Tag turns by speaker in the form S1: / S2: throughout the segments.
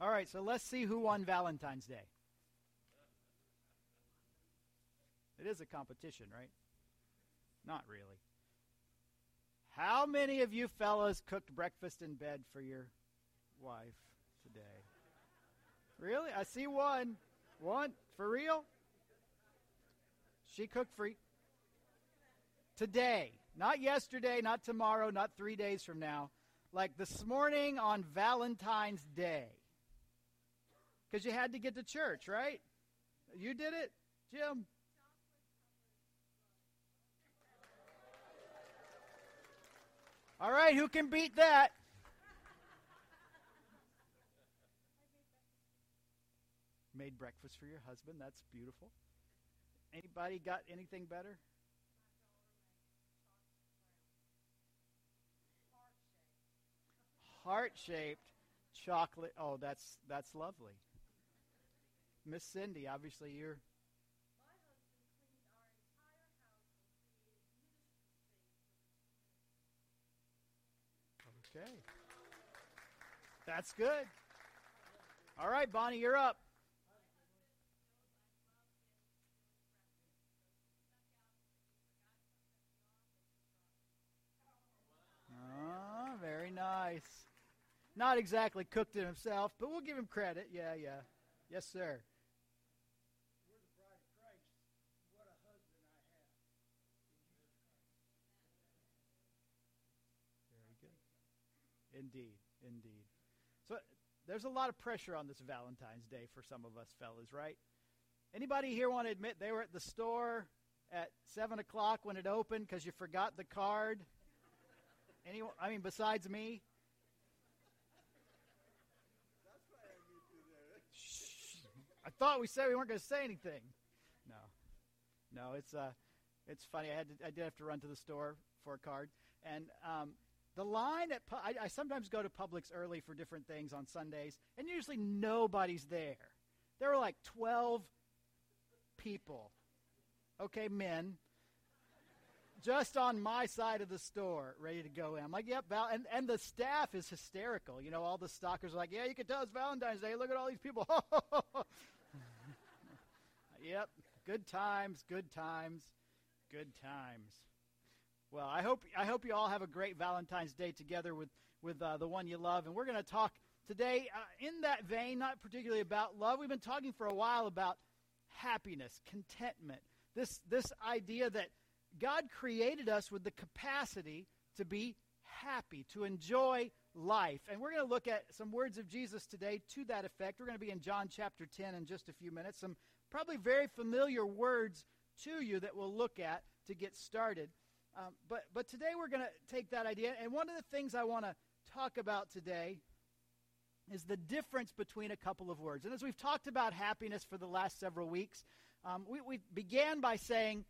S1: All right, so let's see who won Valentine's Day. It is a competition, right? Not really. How many of you fellas cooked breakfast in bed for your wife today? Really? I see one. One? For real? She cooked free. Today. Not yesterday, not tomorrow, not three days from now. Like this morning on Valentine's Day. Because you had to get to church, right? You did it, Jim? All right, who can beat that? Made breakfast for your husband. That's beautiful. Anybody got anything better? Heart-shaped chocolate. Oh, that's that's lovely. Miss Cindy, obviously you're Okay. That's good. All right, Bonnie, you're up. Ah, very nice. Not exactly cooked it himself, but we'll give him credit. Yeah, yeah. Yes, sir. Indeed, indeed. So there's a lot of pressure on this Valentine's Day for some of us fellas, right? Anybody here want to admit they were at the store at seven o'clock when it opened because you forgot the card? Anyone? I mean, besides me. I thought we said we weren't going to say anything. No, no. It's uh, it's funny. I had to, I did have to run to the store for a card, and um, the line at I, I sometimes go to Publix early for different things on Sundays, and usually nobody's there. There were like twelve people, okay, men, just on my side of the store, ready to go in. I'm like, yep, Val, and and the staff is hysterical. You know, all the stockers are like, yeah, you can tell it's Valentine's Day. Look at all these people. yep, good times, good times, good times. Well, I hope I hope you all have a great Valentine's Day together with with uh, the one you love, and we're going to talk today uh, in that vein, not particularly about love. We've been talking for a while about happiness, contentment. This this idea that God created us with the capacity to be happy, to enjoy life. And we're going to look at some words of Jesus today to that effect. We're going to be in John chapter 10 in just a few minutes. Some probably very familiar words to you that we'll look at to get started. Um, but, but today we're going to take that idea, and one of the things I want to talk about today is the difference between a couple of words. And as we've talked about happiness for the last several weeks, um, we, we began by saying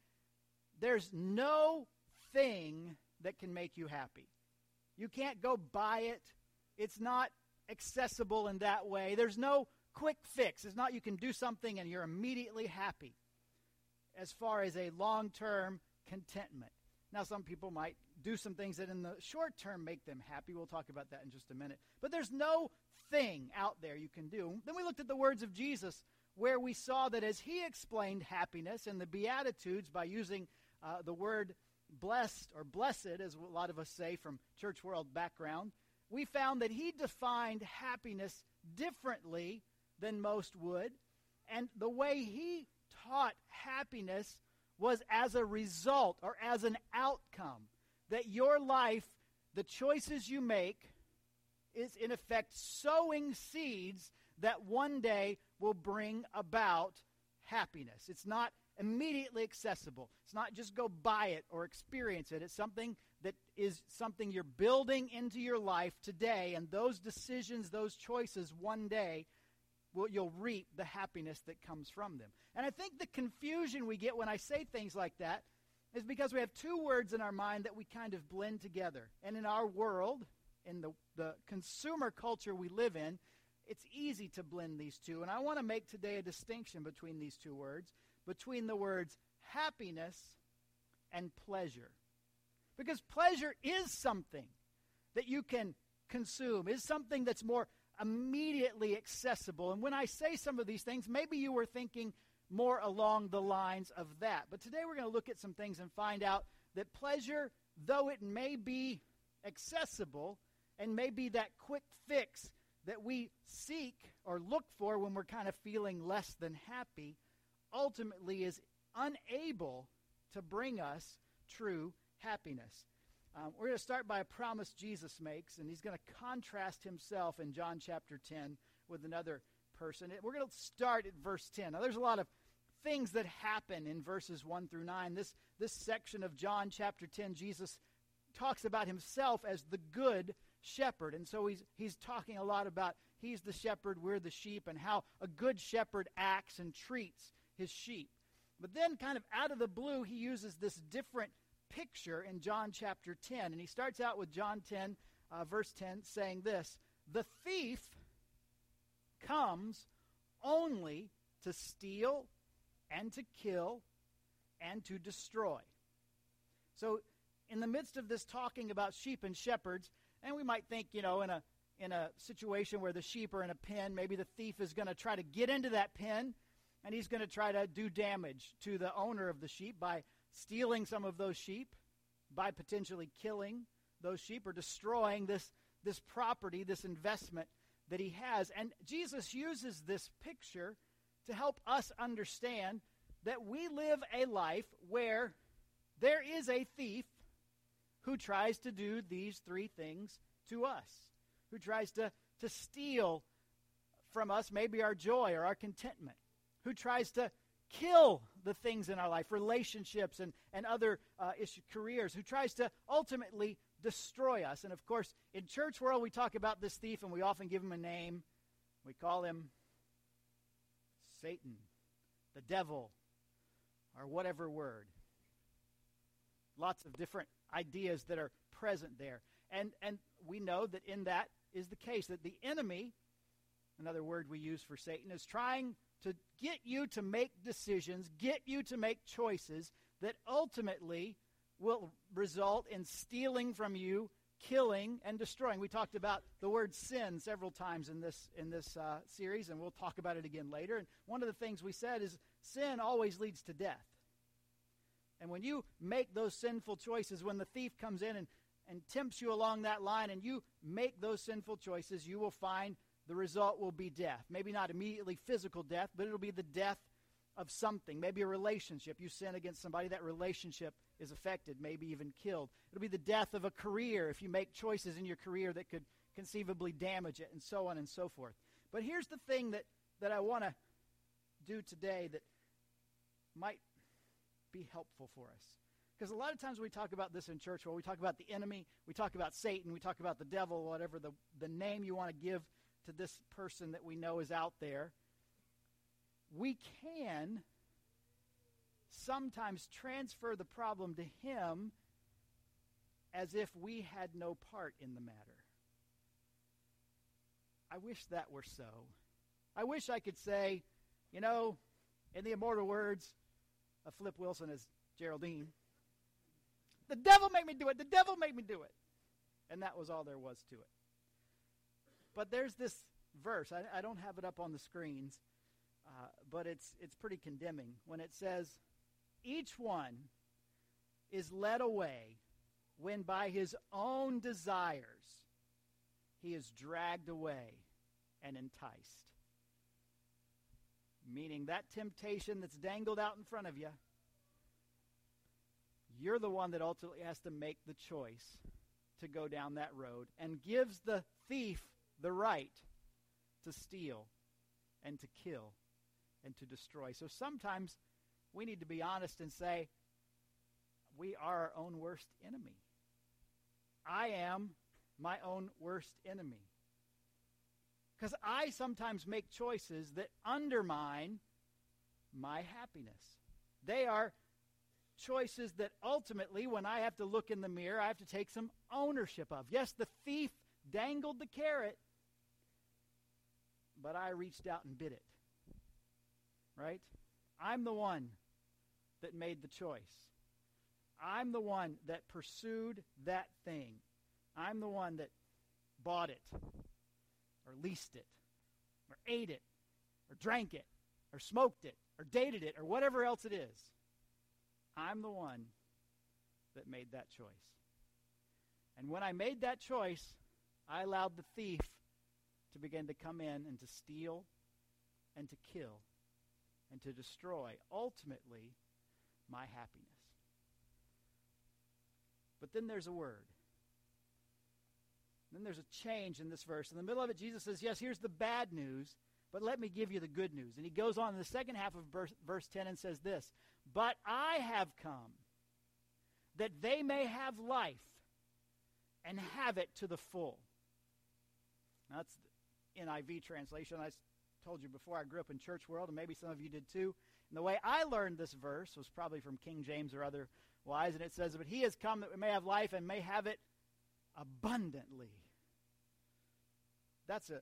S1: there's no thing that can make you happy. You can't go buy it, it's not accessible in that way. There's no quick fix. It's not you can do something and you're immediately happy as far as a long term contentment. Now, some people might do some things that in the short term make them happy. We'll talk about that in just a minute. But there's no thing out there you can do. Then we looked at the words of Jesus, where we saw that as he explained happiness and the Beatitudes by using uh, the word blessed or blessed, as a lot of us say from church world background, we found that he defined happiness differently than most would. And the way he taught happiness was as a result or as an outcome that your life, the choices you make, is in effect sowing seeds that one day will bring about happiness. It's not immediately accessible. It's not just go buy it or experience it. It's something that is something you're building into your life today, and those decisions, those choices one day will, you'll reap the happiness that comes from them. And I think the confusion we get when I say things like that is because we have two words in our mind that we kind of blend together. And in our world, in the, the consumer culture we live in, it's easy to blend these two. And I want to make today a distinction between these two words, between the words happiness and pleasure. Because pleasure is something that you can consume, is something that's more immediately accessible. And when I say some of these things, maybe you were thinking more along the lines of that. But today we're going to look at some things and find out that pleasure, though it may be accessible and may be that quick fix that we seek or look for when we're kind of feeling less than happy, ultimately is unable to bring us true happiness. Um, we're going to start by a promise Jesus makes, and he's going to contrast himself in John chapter 10 with another person. We're going to start at verse 10. Now, there's a lot of things that happen in verses 1 through 9. This, this section of John chapter 10, Jesus talks about himself as the good shepherd. And so he's, he's talking a lot about he's the shepherd, we're the sheep, and how a good shepherd acts and treats his sheep. But then, kind of out of the blue, he uses this different picture in John chapter 10. And he starts out with John 10, uh, verse 10, saying this The thief comes only to steal and to kill and to destroy. So, in the midst of this talking about sheep and shepherds, and we might think, you know, in a in a situation where the sheep are in a pen, maybe the thief is going to try to get into that pen and he's going to try to do damage to the owner of the sheep by stealing some of those sheep, by potentially killing those sheep or destroying this this property, this investment that he has. And Jesus uses this picture to help us understand that we live a life where there is a thief who tries to do these three things to us, who tries to, to steal from us maybe our joy or our contentment, who tries to kill the things in our life, relationships and, and other uh, careers, who tries to ultimately destroy us. And of course, in church world, we talk about this thief and we often give him a name. We call him Satan, the devil, or whatever word. Lots of different ideas that are present there. And, and we know that in that is the case, that the enemy, another word we use for Satan, is trying to get you to make decisions, get you to make choices that ultimately will result in stealing from you, killing, and destroying. We talked about the word sin several times in this in this uh, series, and we'll talk about it again later. And one of the things we said is sin always leads to death. And when you make those sinful choices, when the thief comes in and, and tempts you along that line, and you make those sinful choices, you will find the result will be death. Maybe not immediately physical death, but it'll be the death of something. Maybe a relationship. You sin against somebody, that relationship is affected, maybe even killed. It'll be the death of a career if you make choices in your career that could conceivably damage it, and so on and so forth. But here's the thing that, that I want to do today that might be helpful for us. Because a lot of times we talk about this in church, where we talk about the enemy, we talk about Satan, we talk about the devil, whatever the, the name you want to give to this person that we know is out there. We can sometimes transfer the problem to him as if we had no part in the matter. I wish that were so. I wish I could say, you know, in the immortal words of Flip Wilson as Geraldine, the devil made me do it. The devil made me do it. And that was all there was to it. But there's this verse. I, I don't have it up on the screens, uh, but it's, it's pretty condemning when it says, each one is led away when by his own desires he is dragged away and enticed. Meaning that temptation that's dangled out in front of you, you're the one that ultimately has to make the choice to go down that road and gives the thief the right to steal and to kill and to destroy. So sometimes we need to be honest and say, we are our own worst enemy. I am my own worst enemy. Because I sometimes make choices that undermine my happiness. They are choices that ultimately, when I have to look in the mirror, I have to take some ownership of. Yes, the thief dangled the carrot, but I reached out and bit it. Right? I'm the one that made the choice. I'm the one that pursued that thing. I'm the one that bought it. or leased it or ate it or drank it or smoked it or dated it or whatever else it is. I'm the one that made that choice. And when I made that choice, I allowed the thief to begin to come in and to steal and to kill and to destroy, ultimately, my happiness. But then there's a word. Then there's a change in this verse. In the middle of it, Jesus says, Yes, here's the bad news, but let me give you the good news. And he goes on in the second half of verse, verse 10 and says this But I have come that they may have life and have it to the full. Now, that's NIV translation. I told you before, I grew up in church world, and maybe some of you did too. And the way I learned this verse was probably from King James or other wise, and it says, But he has come that we may have life and may have it abundantly. That's a,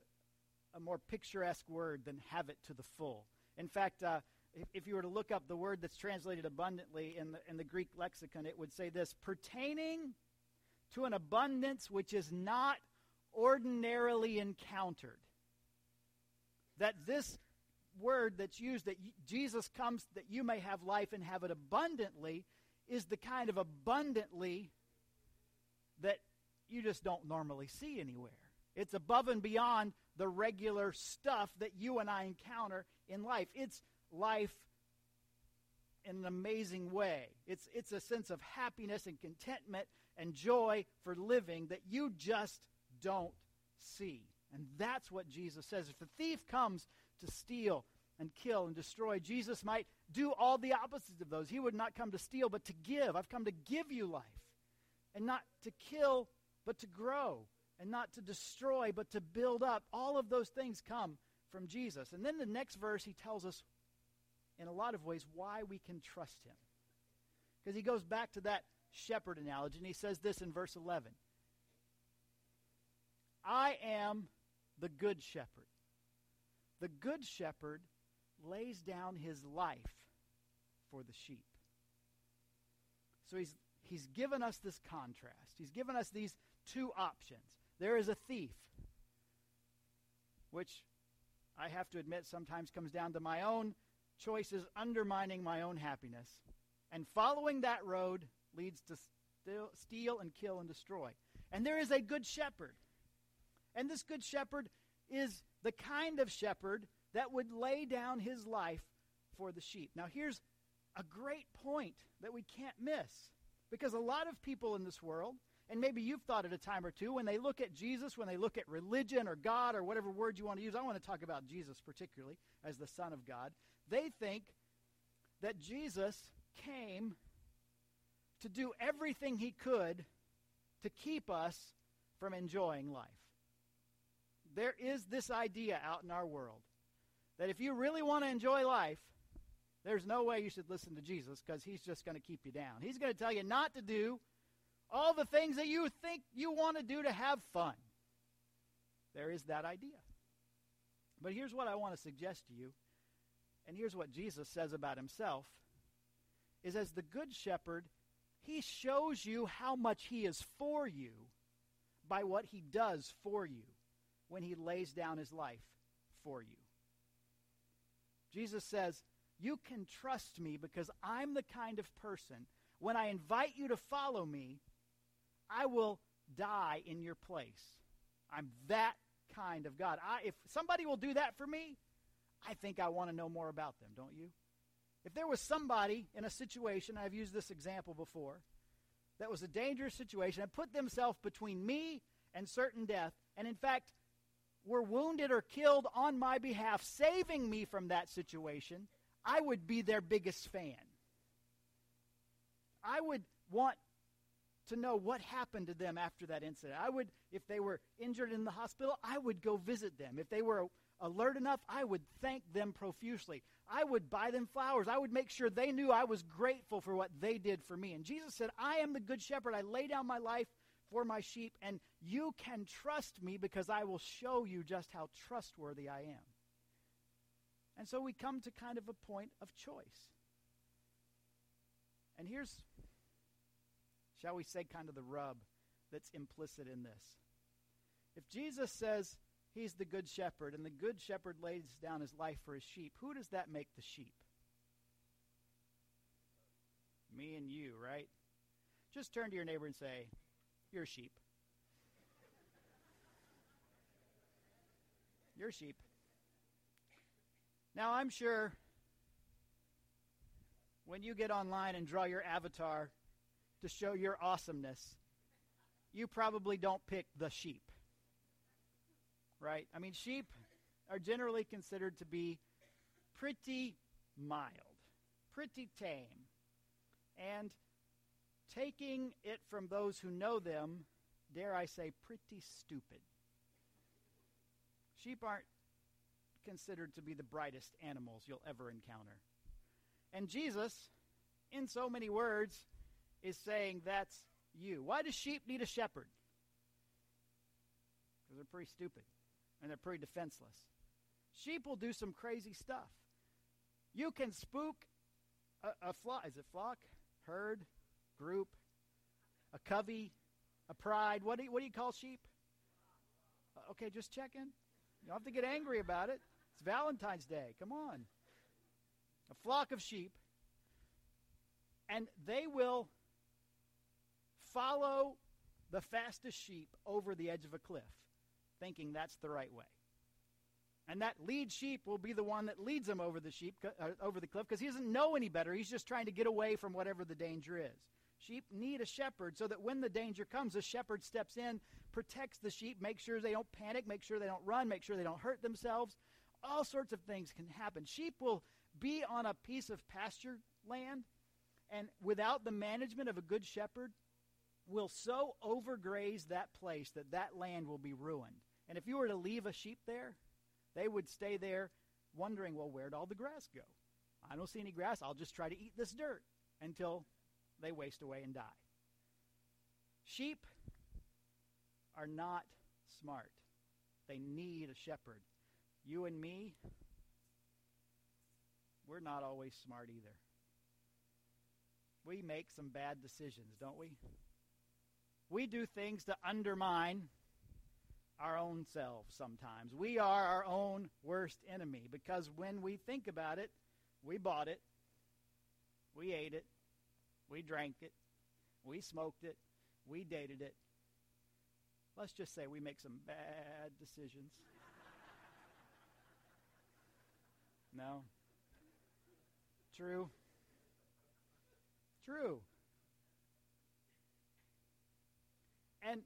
S1: a more picturesque word than have it to the full. In fact, uh, if, if, you were to look up the word that's translated abundantly in the, in the Greek lexicon, it would say this pertaining to an abundance which is not ordinarily encountered. That this word that's used, that Jesus comes that you may have life and have it abundantly, is the kind of abundantly that you just don't normally see anywhere. It's above and beyond the regular stuff that you and I encounter in life. It's life in an amazing way. It's, it's a sense of happiness and contentment and joy for living that you just don't see. And that's what Jesus says. If the thief comes to steal and kill and destroy, Jesus might do all the opposites of those. He would not come to steal, but to give. I've come to give you life. And not to kill, but to grow. And not to destroy, but to build up. All of those things come from Jesus. And then the next verse, he tells us, in a lot of ways, why we can trust him. Because he goes back to that shepherd analogy, and he says this in verse 11 I am the good shepherd. The good shepherd lays down his life for the sheep. So he's, he's given us this contrast. He's given us these two options. There is a thief, which I have to admit sometimes comes down to my own choices undermining my own happiness. And following that road leads to steal, steal and kill and destroy. And there is a good shepherd. And this good shepherd is the kind of shepherd that would lay down his life for the sheep. Now, here's a great point that we can't miss. Because a lot of people in this world, and maybe you've thought it a time or two, when they look at Jesus, when they look at religion or God or whatever word you want to use, I want to talk about Jesus particularly as the Son of God, they think that Jesus came to do everything he could to keep us from enjoying life. There is this idea out in our world that if you really want to enjoy life, there's no way you should listen to Jesus because he's just going to keep you down. He's going to tell you not to do all the things that you think you want to do to have fun. There is that idea. But here's what I want to suggest to you, and here's what Jesus says about himself is as the good shepherd, he shows you how much he is for you by what he does for you when he lays down his life for you. Jesus says, You can trust me because I'm the kind of person, when I invite you to follow me, I will die in your place. I'm that kind of God. I, if somebody will do that for me, I think I want to know more about them, don't you? If there was somebody in a situation, I've used this example before, that was a dangerous situation and put themselves between me and certain death, and in fact were wounded or killed on my behalf, saving me from that situation, I would be their biggest fan. I would want to know what happened to them after that incident. I would, if they were injured in the hospital, I would go visit them. If they were alert enough, I would thank them profusely. I would buy them flowers. I would make sure they knew I was grateful for what they did for me. And Jesus said, I am the good shepherd. I lay down my life for my sheep, and you can trust me because I will show you just how trustworthy I am. And so we come to kind of a point of choice. And here's, shall we say, kind of the rub that's implicit in this. If Jesus says He's the good shepherd, and the good shepherd lays down his life for his sheep. Who does that make the sheep? Me and you, right? Just turn to your neighbor and say, You're a sheep. You're a sheep. Now, I'm sure when you get online and draw your avatar to show your awesomeness, you probably don't pick the sheep. Right? I mean, sheep are generally considered to be pretty mild, pretty tame. And taking it from those who know them, dare I say, pretty stupid. Sheep aren't considered to be the brightest animals you'll ever encounter. And Jesus, in so many words, is saying that's you. Why do sheep need a shepherd? Because they're pretty stupid and they're pretty defenseless. Sheep will do some crazy stuff. You can spook a, a flock. Is it flock? Herd? Group? A covey? A pride? What do you, what do you call sheep? Uh, okay, just checking. You don't have to get angry about it. It's Valentine's Day. Come on. A flock of sheep. And they will follow the fastest sheep over the edge of a cliff, thinking that's the right way. And that lead sheep will be the one that leads them over the sheep uh, over the cliff because he doesn't know any better. He's just trying to get away from whatever the danger is. Sheep need a shepherd so that when the danger comes, the shepherd steps in, protects the sheep, makes sure they don't panic, make sure they don't run, make sure they don't hurt themselves. All sorts of things can happen. Sheep will be on a piece of pasture land, and without the management of a good shepherd, will so overgraze that place that that land will be ruined. And if you were to leave a sheep there, they would stay there wondering, well, where'd all the grass go? I don't see any grass. I'll just try to eat this dirt until they waste away and die. Sheep are not smart. They need a shepherd. You and me, we're not always smart either. We make some bad decisions, don't we? We do things to undermine our own selves sometimes. We are our own worst enemy because when we think about it, we bought it, we ate it, we drank it, we smoked it, we dated it. Let's just say we make some bad decisions. no? True? True. And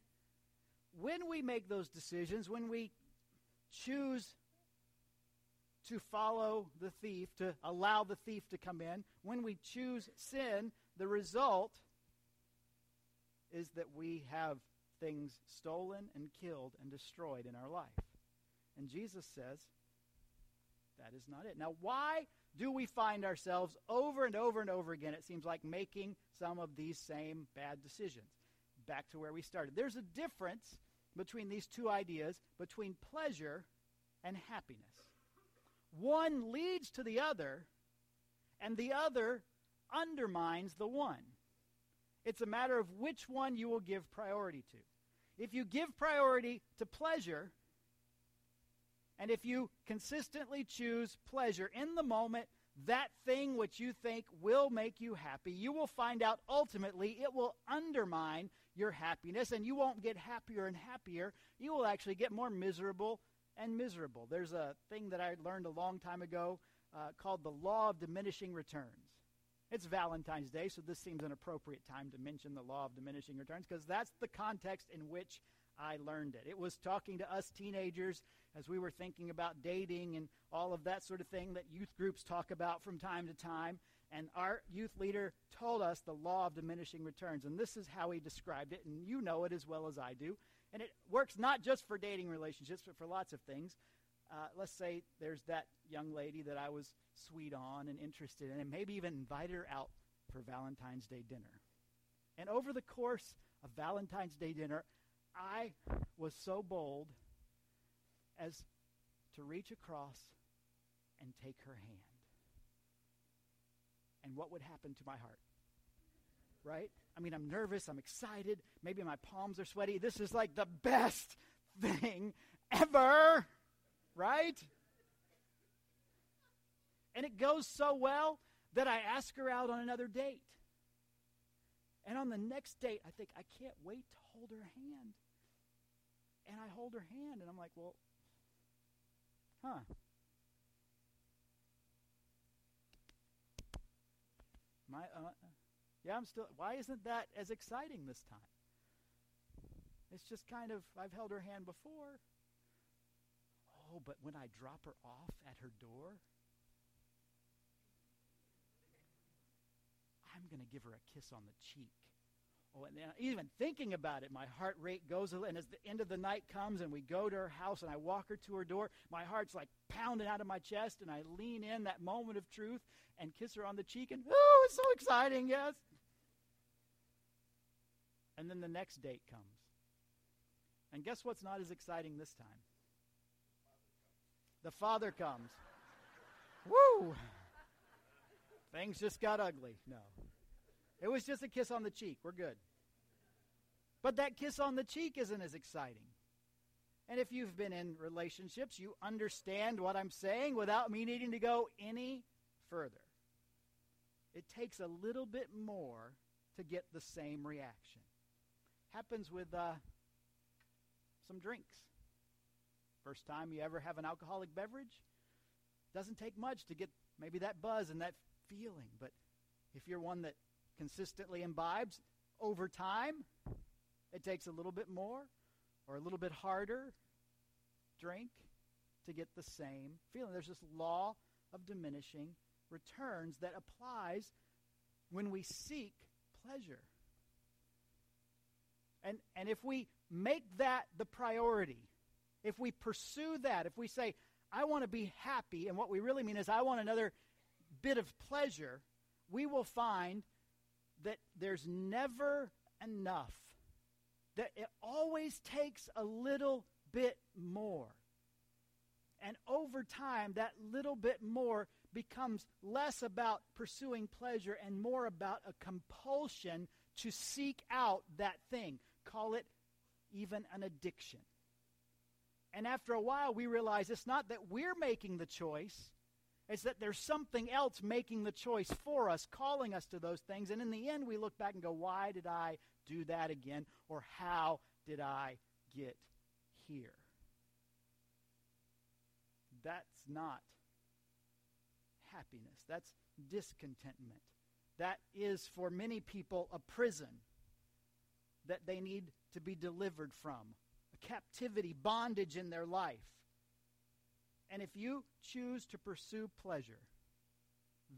S1: when we make those decisions, when we choose to follow the thief, to allow the thief to come in, when we choose sin, the result is that we have things stolen and killed and destroyed in our life. And Jesus says, that is not it. Now, why do we find ourselves over and over and over again, it seems like, making some of these same bad decisions? Back to where we started. There's a difference between these two ideas, between pleasure and happiness. One leads to the other, and the other undermines the one. It's a matter of which one you will give priority to. If you give priority to pleasure, and if you consistently choose pleasure in the moment, that thing which you think will make you happy, you will find out ultimately it will undermine your happiness, and you won't get happier and happier. You will actually get more miserable and miserable. There's a thing that I learned a long time ago uh, called the law of diminishing returns. It's Valentine's Day, so this seems an appropriate time to mention the law of diminishing returns because that's the context in which I learned it. It was talking to us teenagers as we were thinking about dating and all of that sort of thing that youth groups talk about from time to time. And our youth leader told us the law of diminishing returns. And this is how he described it, and you know it as well as I do. And it works not just for dating relationships, but for lots of things. Uh, let's say there's that young lady that I was sweet on and interested in, and maybe even invite her out for Valentine's Day dinner. And over the course of Valentine's Day dinner, I was so bold as to reach across and take her hand. And what would happen to my heart? Right? I mean, I'm nervous, I'm excited, maybe my palms are sweaty. This is like the best thing ever, right? And it goes so well that I ask her out on another date. And on the next date, I think, I can't wait to hold her hand. And I hold her hand, and I'm like, well, huh. My, uh, yeah, I'm still. Why isn't that as exciting this time? It's just kind of, I've held her hand before. Oh, but when I drop her off at her door, I'm going to give her a kiss on the cheek. Oh, and even thinking about it, my heart rate goes, a and as the end of the night comes and we go to her house and I walk her to her door, my heart's like pounding out of my chest, and I lean in that moment of truth and kiss her on the cheek, and oh, it's so exciting, yes. And then the next date comes. And guess what's not as exciting this time? The father comes. Woo! Things just got ugly. No. It was just a kiss on the cheek. We're good. But that kiss on the cheek isn't as exciting. And if you've been in relationships, you understand what I'm saying without me needing to go any further. It takes a little bit more to get the same reaction. Happens with uh, some drinks. First time you ever have an alcoholic beverage, doesn't take much to get maybe that buzz and that feeling. But if you're one that consistently imbibes over time, it takes a little bit more or a little bit harder drink to get the same feeling. There's this law of diminishing returns that applies when we seek pleasure. And, and if we make that the priority, if we pursue that, if we say, I want to be happy, and what we really mean is, I want another bit of pleasure, we will find that there's never enough. That it always takes a little bit more. And over time, that little bit more becomes less about pursuing pleasure and more about a compulsion to seek out that thing. Call it even an addiction. And after a while, we realize it's not that we're making the choice, it's that there's something else making the choice for us, calling us to those things. And in the end, we look back and go, why did I do that again? Or how did I get here? That's not happiness. That's discontentment. That is, for many people, a prison that they need to be delivered from, captivity, bondage in their life. And if you choose to pursue pleasure,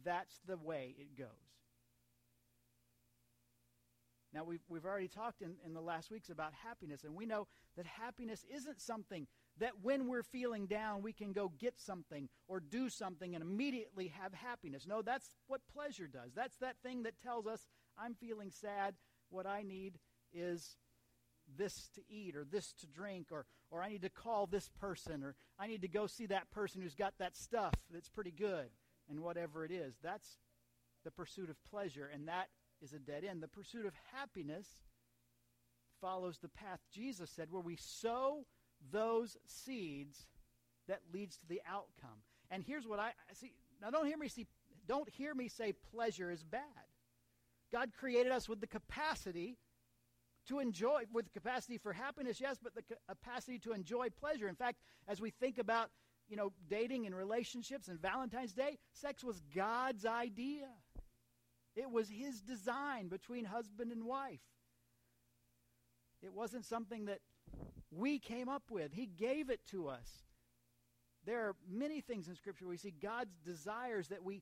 S1: that's the way it goes. Now, we've, we've already talked in, in the last weeks about happiness, and we know that happiness isn't something that when we're feeling down, we can go get something or do something and immediately have happiness. No, that's what pleasure does. That's that thing that tells us, I'm feeling sad. What I need is this to eat or this to drink or, or I need to call this person or I need to go see that person who's got that stuff that's pretty good and whatever it is. That's the pursuit of pleasure, and that is a dead end. The pursuit of happiness follows the path Jesus said, where we sow those seeds that leads to the outcome. And here's what I see. Now, don't hear me see. Don't hear me say pleasure is bad. God created us with the capacity to enjoy, with capacity for happiness, yes, but the capacity to enjoy pleasure. In fact, as we think about, you know, dating and relationships and Valentine's Day, sex was God's idea. It was his design between husband and wife. It wasn't something that we came up with. He gave it to us. There are many things in Scripture we see God's desires that we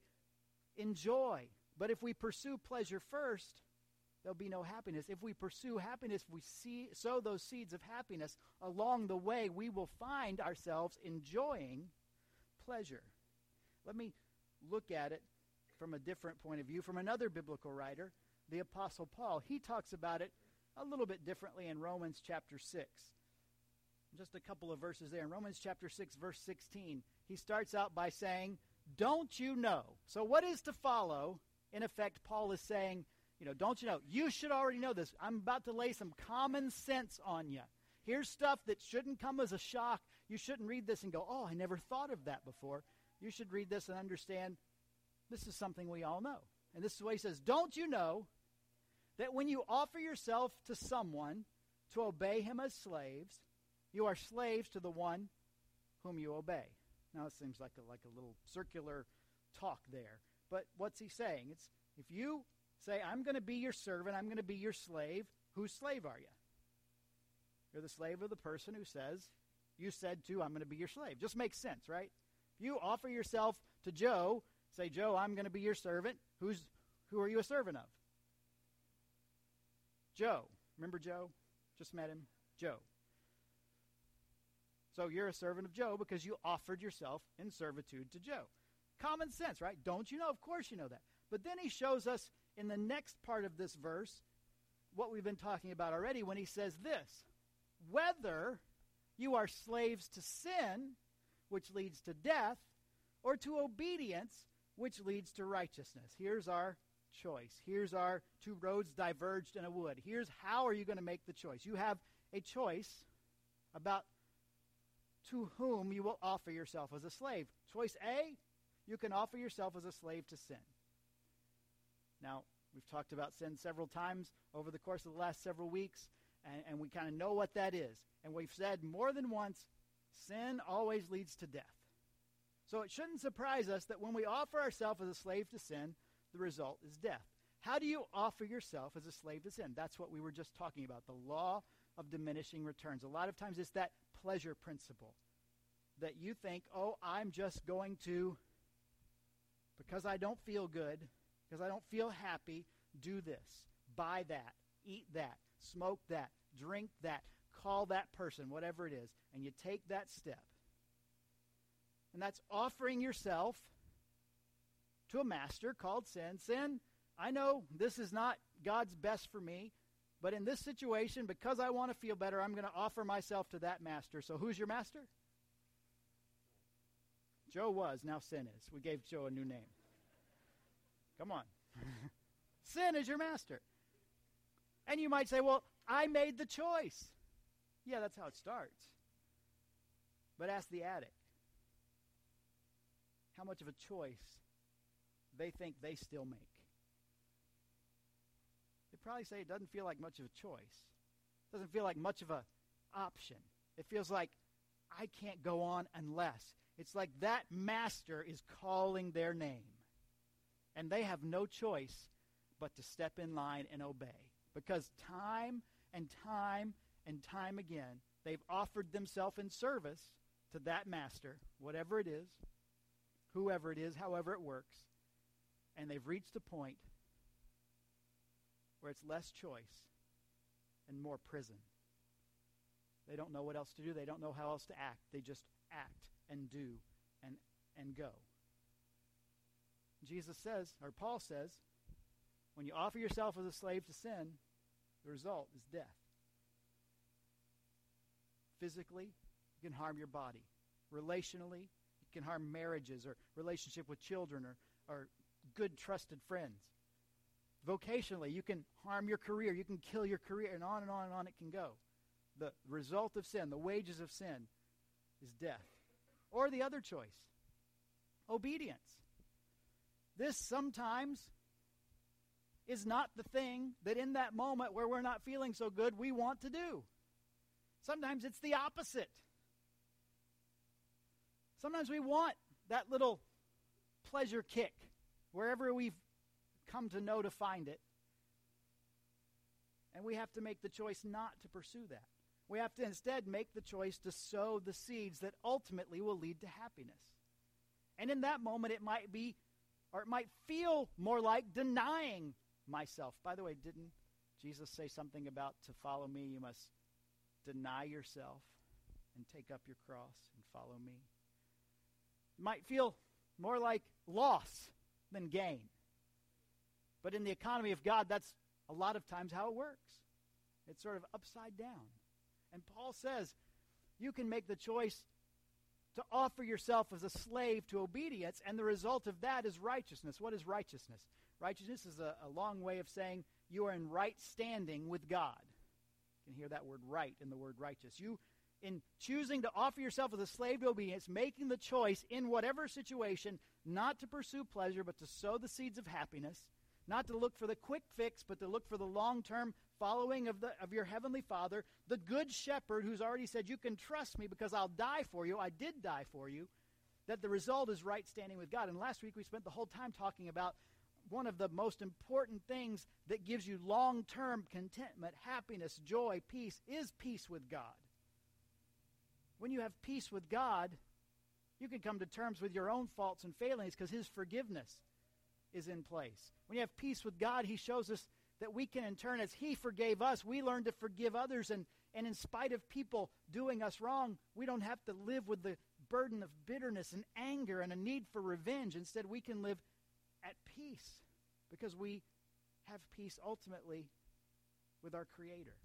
S1: enjoy. But if we pursue pleasure first, there'll be no happiness. If we pursue happiness, if we see, sow those seeds of happiness along the way, we will find ourselves enjoying pleasure. Let me look at it from a different point of view, from another biblical writer, the Apostle Paul. He talks about it a little bit differently in Romans chapter 6. Just a couple of verses there. In Romans chapter 6, verse 16, he starts out by saying, Don't you know? So, what is to follow? In effect, Paul is saying, you know, don't you know? You should already know this. I'm about to lay some common sense on you. Here's stuff that shouldn't come as a shock. you shouldn't read this and go, oh, I never thought of that before. You should read this and understand this is something we all know. And this is why he says Don't you know that when you offer yourself to someone to obey him as slaves, you are slaves to the one whom you obey? Now it seems like a, like a little circular talk there. But what's he saying? It's if you say, I'm going to be your servant, I'm going to be your slave, whose slave are you? You're the slave of the person who says, You said to, I'm going to be your slave. Just makes sense, right? If you offer yourself to Joe, say, Joe, I'm going to be your servant. Who's who are you a servant of? Joe. Remember Joe? Just met him. Joe. So you're a servant of Joe because you offered yourself in servitude to Joe. Common sense, right? Don't you know? Of course you know that. But then he shows us in the next part of this verse what we've been talking about already when he says this whether you are slaves to sin, which leads to death, or to obedience, which leads to righteousness. Here's our choice. Here's our two roads diverged in a wood. Here's how are you going to make the choice. You have a choice about to whom you will offer yourself as a slave. Choice A, you can offer yourself as a slave to sin. Now, we've talked about sin several times over the course of the last several weeks, and, and we kind of know what that is. And we've said more than once sin always leads to death. So it shouldn't surprise us that when we offer ourselves as a slave to sin, the result is death. How do you offer yourself as a slave to sin? That's what we were just talking about the law of diminishing returns. A lot of times it's that pleasure principle that you think, oh, I'm just going to, because I don't feel good, because I don't feel happy, do this, buy that, eat that, smoke that, drink that, call that person, whatever it is, and you take that step. And that's offering yourself to a master called sin. Sin, I know this is not God's best for me, but in this situation, because I want to feel better, I'm going to offer myself to that master. So who's your master? Joe was, now sin is. We gave Joe a new name. Come on. sin is your master. And you might say, well, I made the choice. Yeah, that's how it starts. But ask the addict how much of a choice they think they still make. They probably say it doesn't feel like much of a choice. It doesn't feel like much of an option. It feels like I can't go on unless. It's like that master is calling their name. And they have no choice but to step in line and obey. Because time and time and time again, they've offered themselves in service to that master, whatever it is, whoever it is, however it works, and they've reached a point where it's less choice and more prison. They don't know what else to do. They don't know how else to act. They just act and do and, and go. Jesus says, or Paul says, when you offer yourself as a slave to sin, the result is death. Physically, you can harm your body. Relationally, you can harm marriages or relationship with children or, or good, trusted friends. Vocationally, you can harm your career. You can kill your career, and on and on and on it can go. The result of sin, the wages of sin, is death. Or the other choice obedience. This sometimes is not the thing that in that moment where we're not feeling so good we want to do. Sometimes it's the opposite. Sometimes we want that little pleasure kick wherever we've come to know to find it. And we have to make the choice not to pursue that. We have to instead make the choice to sow the seeds that ultimately will lead to happiness. And in that moment, it might be, or it might feel more like denying myself. By the way, didn't Jesus say something about to follow me, you must deny yourself and take up your cross and follow me? It might feel more like loss than gain. But in the economy of God, that's a lot of times how it works. It's sort of upside down. And Paul says you can make the choice to offer yourself as a slave to obedience, and the result of that is righteousness. What is righteousness? Righteousness is a, a long way of saying you are in right standing with God. You can hear that word right in the word righteous. You, in choosing to offer yourself as a slave to obedience, making the choice in whatever situation not to pursue pleasure, but to sow the seeds of happiness, not to look for the quick fix, but to look for the long term following of, the, of your heavenly Father, the good shepherd who's already said, You can trust me because I'll die for you. I did die for you. That the result is right standing with God. And last week we spent the whole time talking about one of the most important things that gives you long term contentment, happiness, joy, peace is peace with God. When you have peace with God, you can come to terms with your own faults and failings because His forgiveness is in place. When you have peace with God, He shows us that we can, in turn, as He forgave us, we learn to forgive others. And, and in spite of people doing us wrong, we don't have to live with the burden of bitterness and anger and a need for revenge. Instead, we can live at peace because we have peace ultimately with our Creator.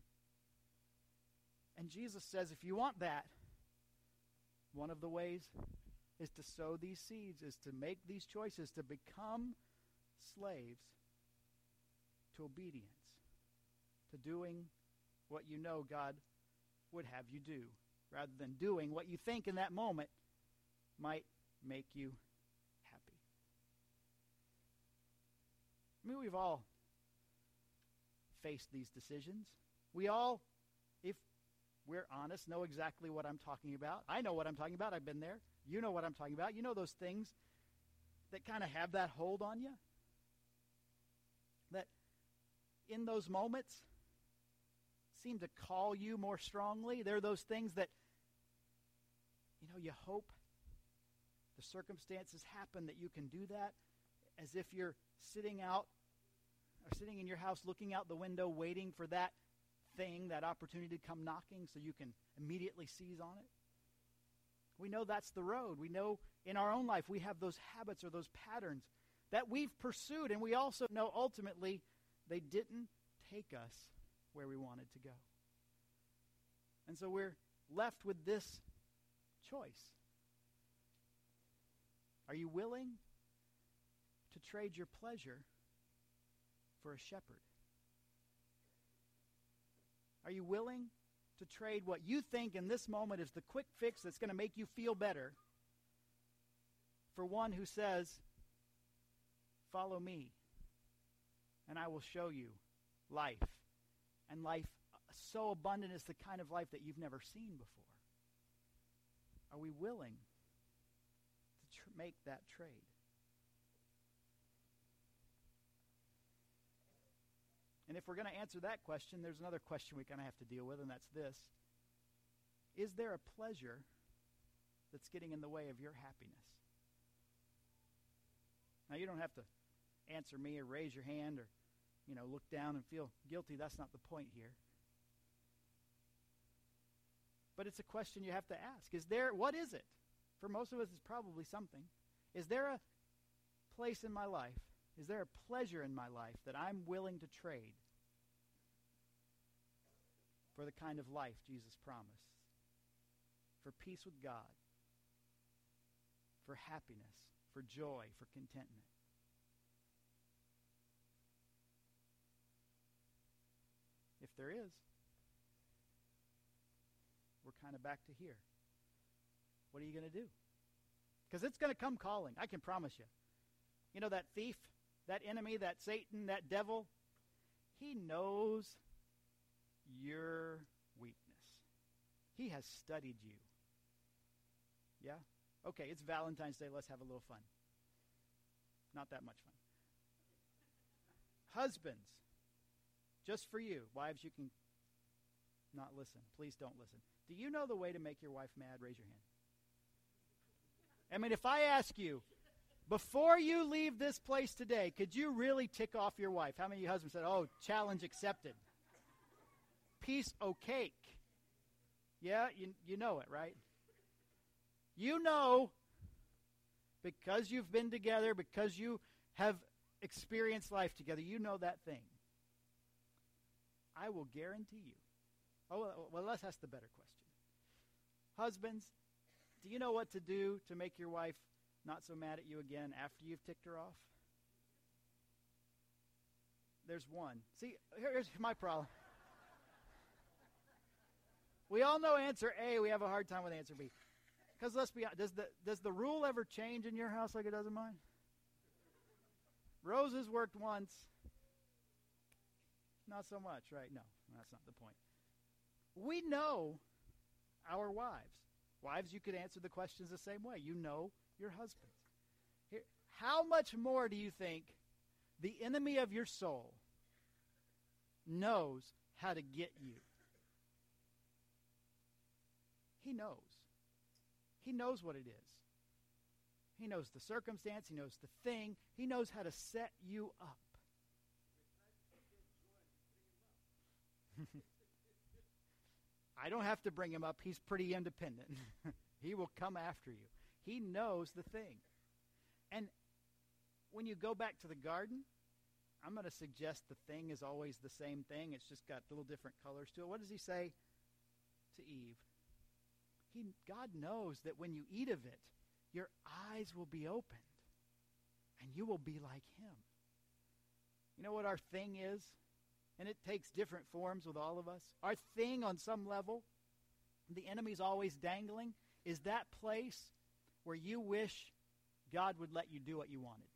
S1: And Jesus says, if you want that, one of the ways is to sow these seeds, is to make these choices, to become slaves to obedience, to doing what you know God would have you do, rather than doing what you think in that moment might make you happy. I mean, we've all faced these decisions. We all, if we're honest, know exactly what I'm talking about. I know what I'm talking about. I've been there. You know what I'm talking about. You know those things that kind of have that hold on you? In those moments seem to call you more strongly. They're those things that, you know, you hope the circumstances happen that you can do that as if you're sitting out or sitting in your house looking out the window waiting for that thing, that opportunity to come knocking so you can immediately seize on it. We know that's the road. We know in our own life we have those habits or those patterns that we've pursued, and we also know ultimately they didn't take us where we wanted to go. And so we're left with this choice. Are you willing to trade your pleasure for a shepherd? Are you willing to trade what you think in this moment is the quick fix that's going to make you feel better for one who says, Follow me, and I will show you life. And life so abundant is the kind of life that you've never seen before. Are we willing to tr- make that trade? And if we're going to answer that question, there's another question we kind of have to deal with, and that's this Is there a pleasure that's getting in the way of your happiness? Now, you don't have to answer me or raise your hand or, you know, look down and feel guilty. That's not the point here. But it's a question you have to ask. Is there, what is it? For most of us, it's probably something. Is there a place in my life is there a pleasure in my life that I'm willing to trade for the kind of life Jesus promised? For peace with God, for happiness, for joy, for contentment. There is, we're kind of back to here. What are you going to do? Because it's going to come calling, I can promise you. You know that thief that enemy, that Satan, that devil, he knows your weakness. He has studied you. Yeah? Okay, it's Valentine's Day. Let's have a little fun. Not that much fun. Husbands, just for you. Wives, you can not listen. Please don't listen. Do you know the way to make your wife mad? Raise your hand. I mean, if I ask you, before you leave this place today, could you really tick off your wife? How many of you husbands said, oh, challenge accepted? Piece o' cake. Yeah, you, you know it, right? You know, because you've been together, because you have experienced life together, you know that thing. I will guarantee you. Oh, well, let's ask the better question. Husbands, do you know what to do to make your wife not so mad at you again after you've ticked her off? There's one. See, here's my problem. We all know answer A. We have a hard time with answer B. Because let's be honest, does the, does the rule ever change in your house like it does in mine? Roses worked once. Not so much, right? No, that's not the point. We know our wives. Wives, you could answer the questions the same way. You know your husbands. Here, how much more do you think the enemy of your soul knows how to get you? He knows. He knows what it is. He knows the circumstance. He knows the thing. He knows how to set you up. I don't have to bring him up. He's pretty independent. he will come after you. He knows the thing. And when you go back to the garden, I'm going to suggest the thing is always the same thing. It's just got little different colors to it. What does he say to Eve? He, God knows that when you eat of it, your eyes will be opened and you will be like him. You know what our thing is? And it takes different forms with all of us. Our thing, on some level, the enemy's always dangling, is that place where you wish God would let you do what you wanted.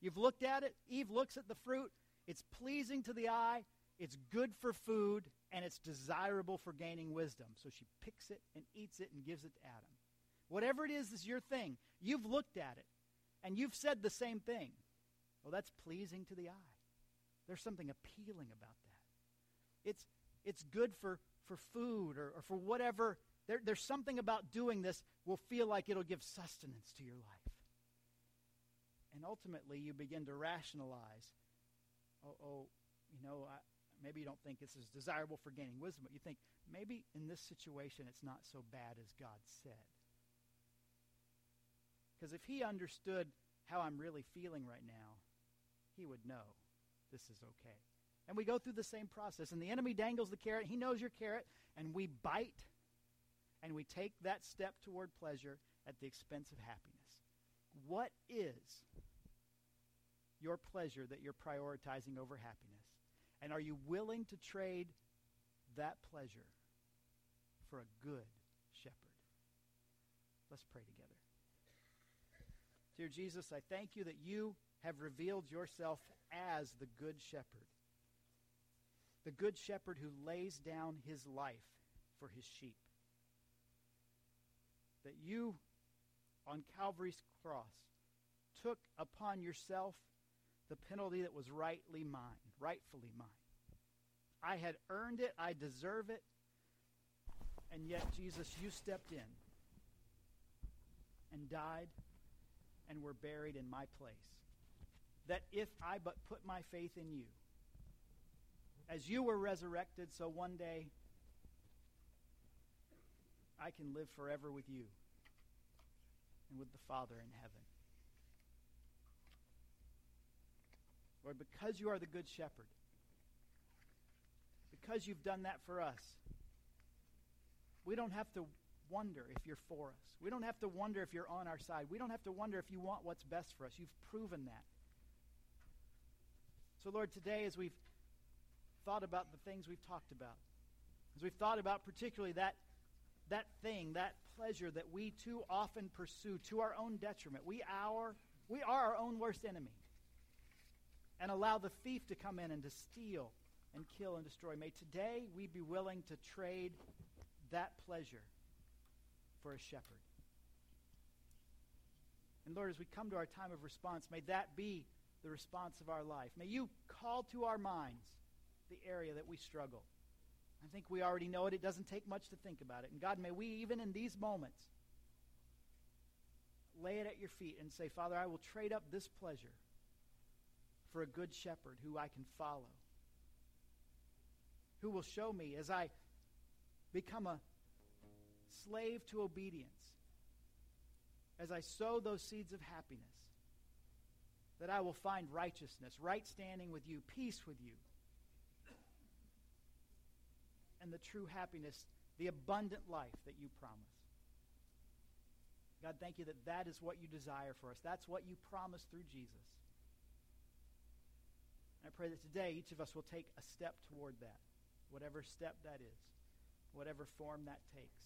S1: You've looked at it. Eve looks at the fruit. It's pleasing to the eye. It's good for food. And it's desirable for gaining wisdom. So she picks it and eats it and gives it to Adam. Whatever it is, is your thing. You've looked at it. And you've said the same thing. Well, that's pleasing to the eye. There's something appealing about that. It's, it's good for, for food or, or for whatever. There, there's something about doing this will feel like it'll give sustenance to your life. And ultimately, you begin to rationalize, oh, oh you know, I, maybe you don't think this is desirable for gaining wisdom, but you think maybe in this situation it's not so bad as God said. Because if he understood how I'm really feeling right now, he would know this is okay. And we go through the same process. And the enemy dangles the carrot. He knows your carrot. And we bite and we take that step toward pleasure at the expense of happiness. What is your pleasure that you're prioritizing over happiness? And are you willing to trade that pleasure for a good shepherd? Let's pray together. Dear Jesus, I thank you that you have revealed yourself as the Good Shepherd. The Good Shepherd who lays down his life for his sheep. That you, on Calvary's cross, took upon yourself the penalty that was rightly mine, rightfully mine. I had earned it, I deserve it, and yet, Jesus, you stepped in and died and were buried in my place that if I but put my faith in you, as you were resurrected, so one day I can live forever with you and with the Father in heaven. Lord, because you are the Good Shepherd, because you've done that for us, we don't have to wonder if you're for us. We don't have to wonder if you're on our side. We don't have to wonder if you want what's best for us. You've proven that. So, Lord, today as we've thought about the things we've talked about, as we've thought about particularly that, that thing, that pleasure that we too often pursue to our own detriment, we, our, we are our own worst enemy, and allow the thief to come in and to steal and kill and destroy. May today we be willing to trade that pleasure for a shepherd. And Lord, as we come to our time of response, may that be the response of our life. May you call to our minds the area that we struggle. I think we already know it. It doesn't take much to think about it. And God, may we, even in these moments, lay it at your feet and say, Father, I will trade up this pleasure for a good shepherd who I can follow, who will show me as I become a slave to obedience, as I sow those seeds of happiness that I will find righteousness, right standing with you, peace with you, and the true happiness, the abundant life that you promise. God, thank you that that is what you desire for us. That's what you promised through Jesus. I pray that today each of us will take a step toward that, whatever step that is. whatever form that takes.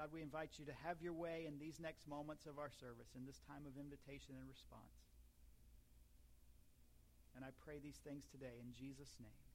S1: God, we invite you to have your way in these next moments of our service, in this time of invitation and response. And I pray these things today in Jesus' name.